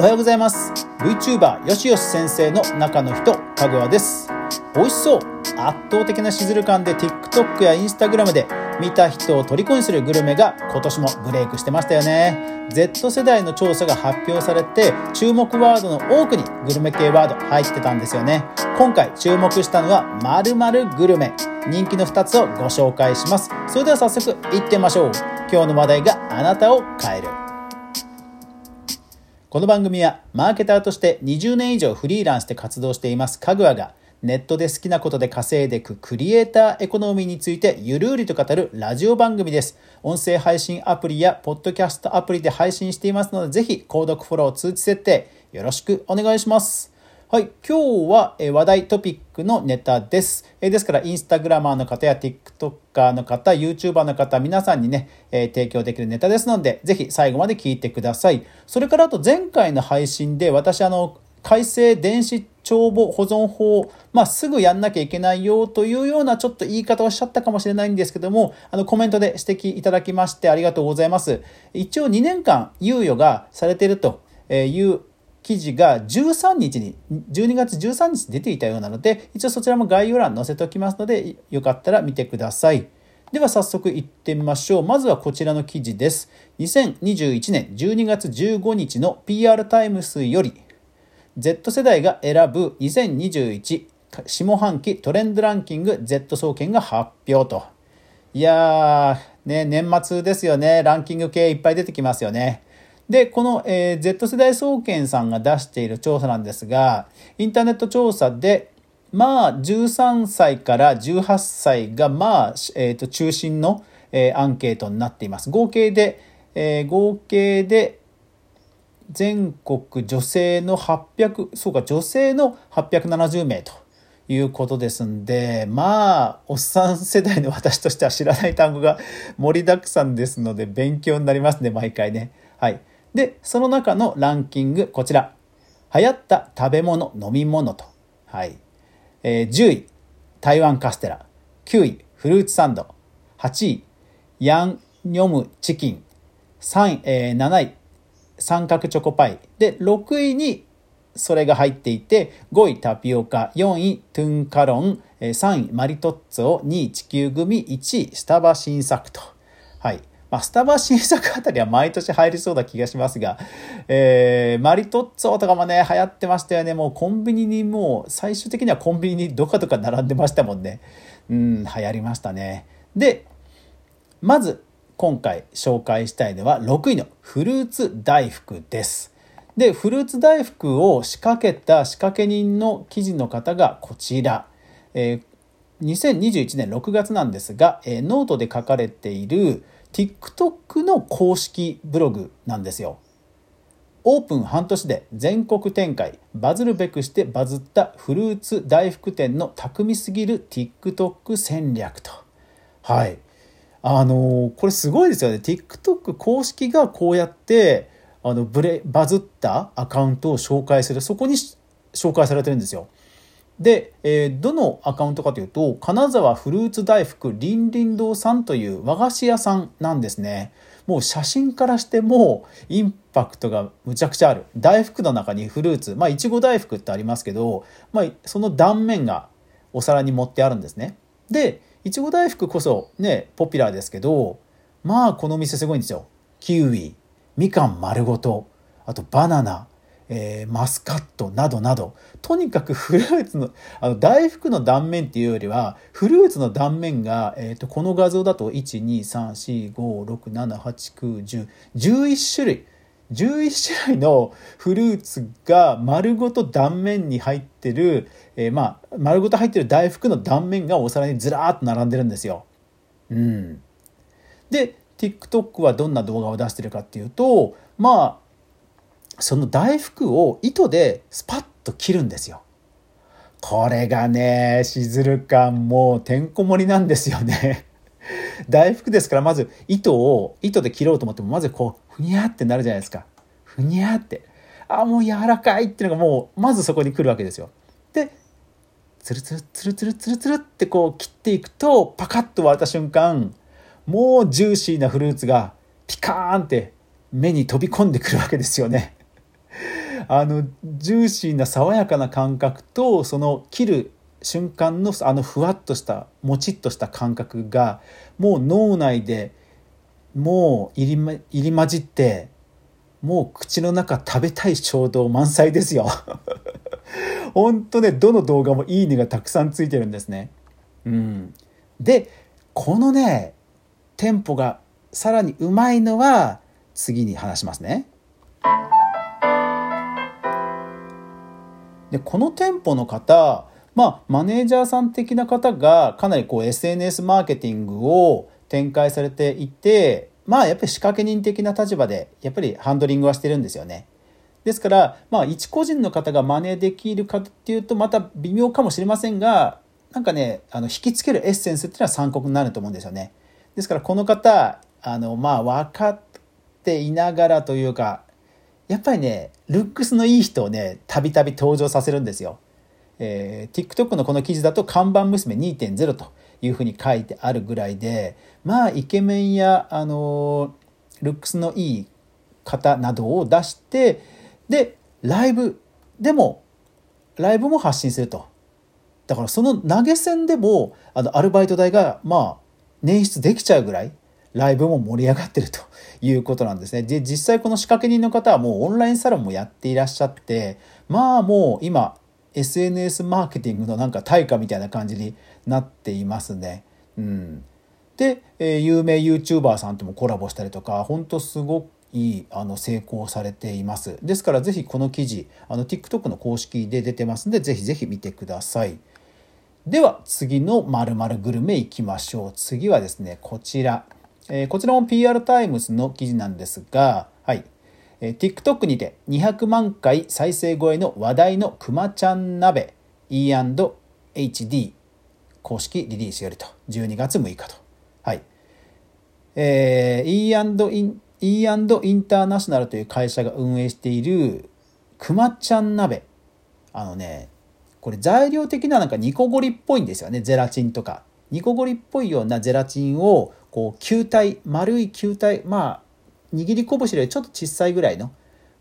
おはようございます。VTuber よしよし先生の中の人かぐわです。美味しそう。圧倒的なシズル感で TikTok や Instagram で見た人を虜にするグルメが今年もブレイクしてましたよね。Z 世代の調査が発表されて注目ワードの多くにグルメ系ワード入ってたんですよね。今回注目したのは〇〇グルメ。人気の2つをご紹介します。それでは早速いってみましょう。今日の話題があなたを変える。この番組はマーケターとして20年以上フリーランスで活動していますカグアがネットで好きなことで稼いでいくクリエイターエコノミーについてゆるりと語るラジオ番組です。音声配信アプリやポッドキャストアプリで配信していますので、ぜひ購読フォロー通知設定よろしくお願いします。はい、今日はえ話題トピックのネタです。えですから、インスタグラマーの方や TikToker の方、YouTuber の方、皆さんにねえ、提供できるネタですので、ぜひ最後まで聞いてください。それからあと前回の配信で私、あの、改正電子帳簿保存法、まあ、すぐやんなきゃいけないよというようなちょっと言い方をしちゃったかもしれないんですけども、あのコメントで指摘いただきましてありがとうございます。一応2年間猶予がされているという記事が13日に、12月13日に出ていたようなので、一応そちらも概要欄載せておきますので、よかったら見てください。では早速行ってみましょう。まずはこちらの記事です。2021年12月15日の PR タイムスより、Z 世代が選ぶ2021下半期トレンドランキング Z 総研が発表と。いやー、ね、年末ですよね。ランキング系いっぱい出てきますよね。で、この、えー、Z 世代総研さんが出している調査なんですが、インターネット調査で、まあ、13歳から18歳が、まあ、えっ、ー、と、中心の、えー、アンケートになっています。合計で、えー、合計で、全国女性の800、そうか、女性の870名ということですんで、まあ、おっさん世代の私としては知らない単語が盛りだくさんですので、勉強になりますね、毎回ね。はい。で、その中のランキング、こちら。流行った食べ物、飲み物と。はい。えー、10位、台湾カステラ。9位、フルーツサンド。8位、ヤンニョムチキン。3位、えー、7位、三角チョコパイ。で、6位にそれが入っていて、5位タピオカ、4位トゥンカロン、3位マリトッツォ、2位地球グミ、1位スタバ新作と。はい。まあ、スタバ新作あたりは毎年入りそうな気がしますが、えー、マリトッツォとかもね、流行ってましたよね。もうコンビニにもう、最終的にはコンビニにどかどか並んでましたもんね。うん、流行りましたね。で、まず、今回紹介したいのは6位のフルーツ大福です。で、フルーツ大福を仕掛けた仕掛け人の記事の方がこちら。えー、2021年6月なんですが、えー、ノートで書かれている TikTok の公式ブログなんですよ。オープン半年で全国展開、バズるべくしてバズったフルーツ大福店の巧みすぎる TikTok 戦略と。はい。あのこれすごいですよね TikTok 公式がこうやってあのブレバズったアカウントを紹介するそこに紹介されてるんですよ。で、えー、どのアカウントかというと金沢フルーツ大福りんりん堂さんという和菓子屋さんなんですね。もう写真からしてもインパクトがむちゃくちゃある大福の中にフルーツまあいちご大福ってありますけど、まあ、その断面がお皿に盛ってあるんですね。でいちご大福こそね、ポピュラーですけど、まあこの店すごいんですよ。キウイ、みかん丸ごと、あとバナナ、えー、マスカットなどなど、とにかくフルーツの、あの大福の断面っていうよりは、フルーツの断面が、えっ、ー、と、この画像だと、1、2、3、4、5、6、7、8、9、10、11種類。11種類のフルーツが丸ごと断面に入ってる、えー、まあ丸ごと入ってる大福の断面がお皿にずらーっと並んでるんですよ。うん、で TikTok はどんな動画を出してるかっていうとまあその大福を糸でスパッと切るんですよ。これがねしずる感もうてんこ盛りなんですよね。大福ですからまず糸を糸で切ろうと思ってもまずこうふにゃってなるじゃないですかふにゃってあもう柔らかいっていうのがもうまずそこに来るわけですよでツルツルツルツルツルツルってこう切っていくとパカッと割れた瞬間もうジューシーなフルーツがピカーンって目に飛び込んでくるわけですよねあのジューシーな爽やかな感覚とその切る瞬間のあのふわっとしたもちっとした感覚がもう脳内でもう入り,、ま、入り混じってもう口の中食べたい衝動満載ですよ。ほんとねどの動画もいいねがたくさんついてるんですね。うん、でこのねテンポがさらにうまいのは次に話しますね。でこの店舗の方まあマネージャーさん的な方がかなりこう SNS マーケティングを展開されていてまあやっぱり仕掛け人的な立場でやっぱりハンドリングはしてるんですよね。ですからまあ一個人の方が真似できるかっていうとまた微妙かもしれませんがなんかねあの引きつけるエッセンスっていうのは参考になると思うんですよね。ですからこの方あのまあ分かっていながらというかやっぱりねルックスのいい人をねたびたび登場させるんですよ。えー、TikTok のこの記事だと看板娘2.0というふうに書いてあるぐらいでまあイケメンや、あのルックスのいい方などを出してでライブでもライブも発信するとだからその投げ銭でもあのアルバイト代がまあ捻出できちゃうぐらいライブも盛り上がってるということなんですね。で、実際この仕掛け人の方はもうオンラインサロンもやっていらっしゃって、まあもう今 SNS マーケティングのなんか対価みたいな感じになっていますね。うん。で、えー、有名 YouTuber さんともコラボしたりとか、ほんとすごくいいあの成功されています。ですからぜひこの記事、あの TikTok の公式で出てますんで、ぜひぜひ見てください。では次の〇〇グルメいきましょう。次はですね、こちら。えー、こちらも PR タイムズの記事なんですが、はい。えー、TikTok にて200万回再生超えの話題のくまちゃん鍋 E&HD 公式リリースよりと12月6日と。はい。えー、E& インターナショナルという会社が運営しているくまちゃん鍋。あのね、これ材料的ななんかニコゴリっぽいんですよね。ゼラチンとか。ニコゴリっぽいようなゼラチンをこう球体丸い球体まあ握り拳よりちょっと小さいぐらいの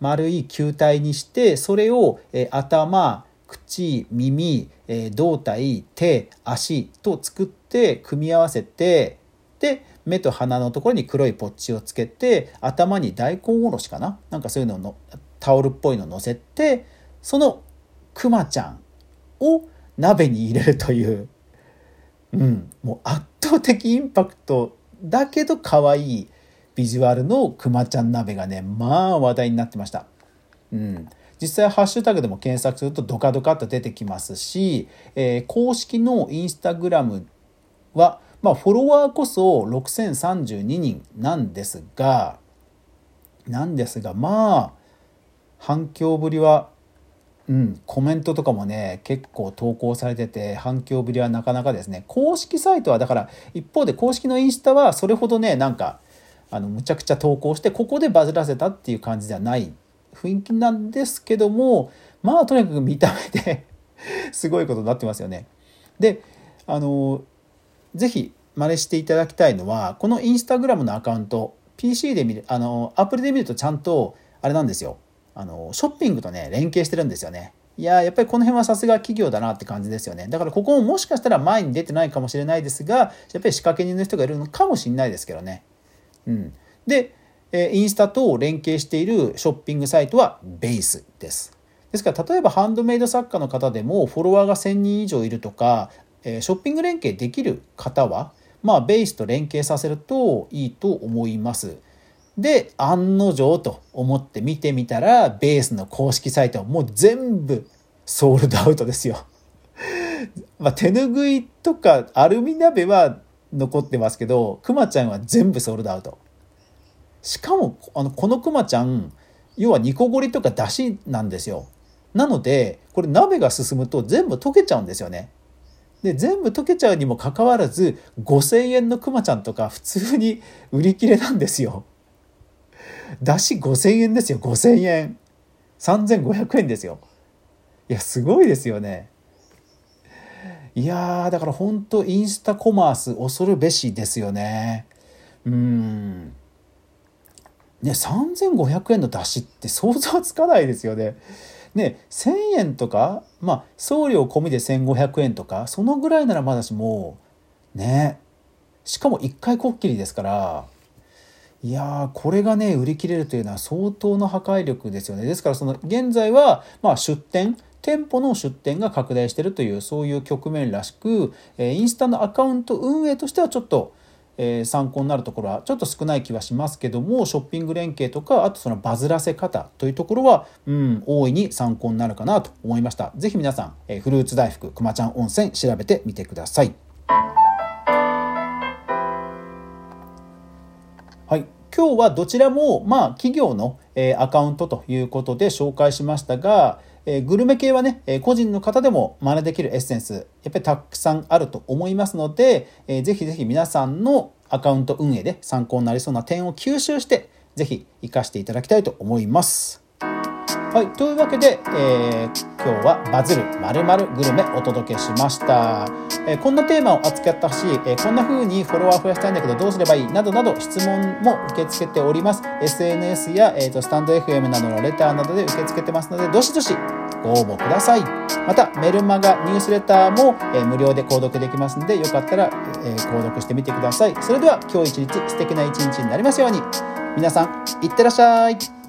丸い球体にしてそれを、え頭口耳、え胴体手足と作って組み合わせてで目と鼻のところに黒いポッチをつけて頭に大根おろしかな？なんかそういうののタオルっぽいの乗せてそのクマちゃんを鍋に入れるといううん、もう圧倒的インパクトだけど可愛いビジュアルのくまちゃん鍋がねまあ話題になってました。うん実際ハッシュタグでも検索するとドカドカっと出てきますし、えー、公式のインスタグラムは、まあ、フォロワーこそ6032人なんですがなんですがまあ反響ぶりはうん、コメントとかもね結構投稿されてて反響ぶりはなかなかですね。公式サイトはだから一方で公式のインスタはそれほどねなんかあのむちゃくちゃ投稿してここでバズらせたっていう感じではない。雰囲気なんですけどもまあとにかく見た目で すごいことになってますよね。であの是非真似していただきたいのはこのインスタグラムのアカウント PC で見るあのアプリで見るとちゃんとあれなんですよ。あの、ショッピングとね、連携してるんですよね。いややっぱりこの辺はさすが企業だなって感じですよね。だからここももしかしたら前に出てないかもしれないですが、やっぱり仕掛け人の人がいるのかもしれないですけどね。うん。で、えインスタと連携しているショッピングサイトはベースです。ですから例えばハンドメイド作家の方でもフォロワーが1000人以上いるとか、えショッピング連携できる方は、まあベースと連携させるといいと思います。で、案の定と思って見てみたら、ベースの公式サイトもう全部ソールドアウトですよ。まあ、手ぬぐいとかアルミ鍋は残ってますけど、くまちゃんは全部ソールドアウト。しかも、あの、このくまちゃん、要は煮こごりとかだしなんですよ。なので、これ鍋が進むと全部溶けちゃうんですよね。で、全部溶けちゃうにもかかわらず、5000円のくまちゃんとか普通に売り切れなんですよ。だし5000円ですよ5000円。3500円ですよ。いやすごいですよね。いやだから本当インスタコマース恐るべしですよね。うん。ね、3500円の出しって想像つかないですよね。ね、1000円とか、まあ、送料込みで1500円とか、そのぐらいならまだしも、ね、しかも1回こっきりですから、いやこれがね、売り切れるというのは相当の破壊力ですよね。ですから、その、現在は、まあ、出店、店舗の出店が拡大しているという、そういう局面らしく、えインスタのアカウント運営としてはちょっと、え、参考になるところはちょっと少ない気はしますけどもショッピング連携とかあとそのバズらせ方というところは、うん、大いに参考になるかなと思いました是非皆さん、え、フルーツ大福くまちゃん温泉調べてみてください今日はどちらもまあ企業の、え、アカウントということで紹介しましたがえグルメ系はね、え個人の方でも真似できるエッセンス、やっぱりたくさんあると思いますので、えー、ぜひぜひ皆さんのアカウント運営で参考になりそうな点を吸収して、ぜひ活かしていただきたいと思います。はい、というわけで、えー、今日はバズるまるまるグルメお届けしました、えー、こんなテーマを扱ってほし、えー、こんな風にフォロワー増やしたいんだけどどうすればいい？などなど質問も受け付けております。SNS や、えーと、スタンド FM などのレターなどで受け付けてますのでどしどしご応募ください。またメルマガニュースレターも、えー、無料で購読できますのでよかったら、えー、購読してみてください。それでは今日一日素敵な一日になりますように。皆さんいってらっしゃい。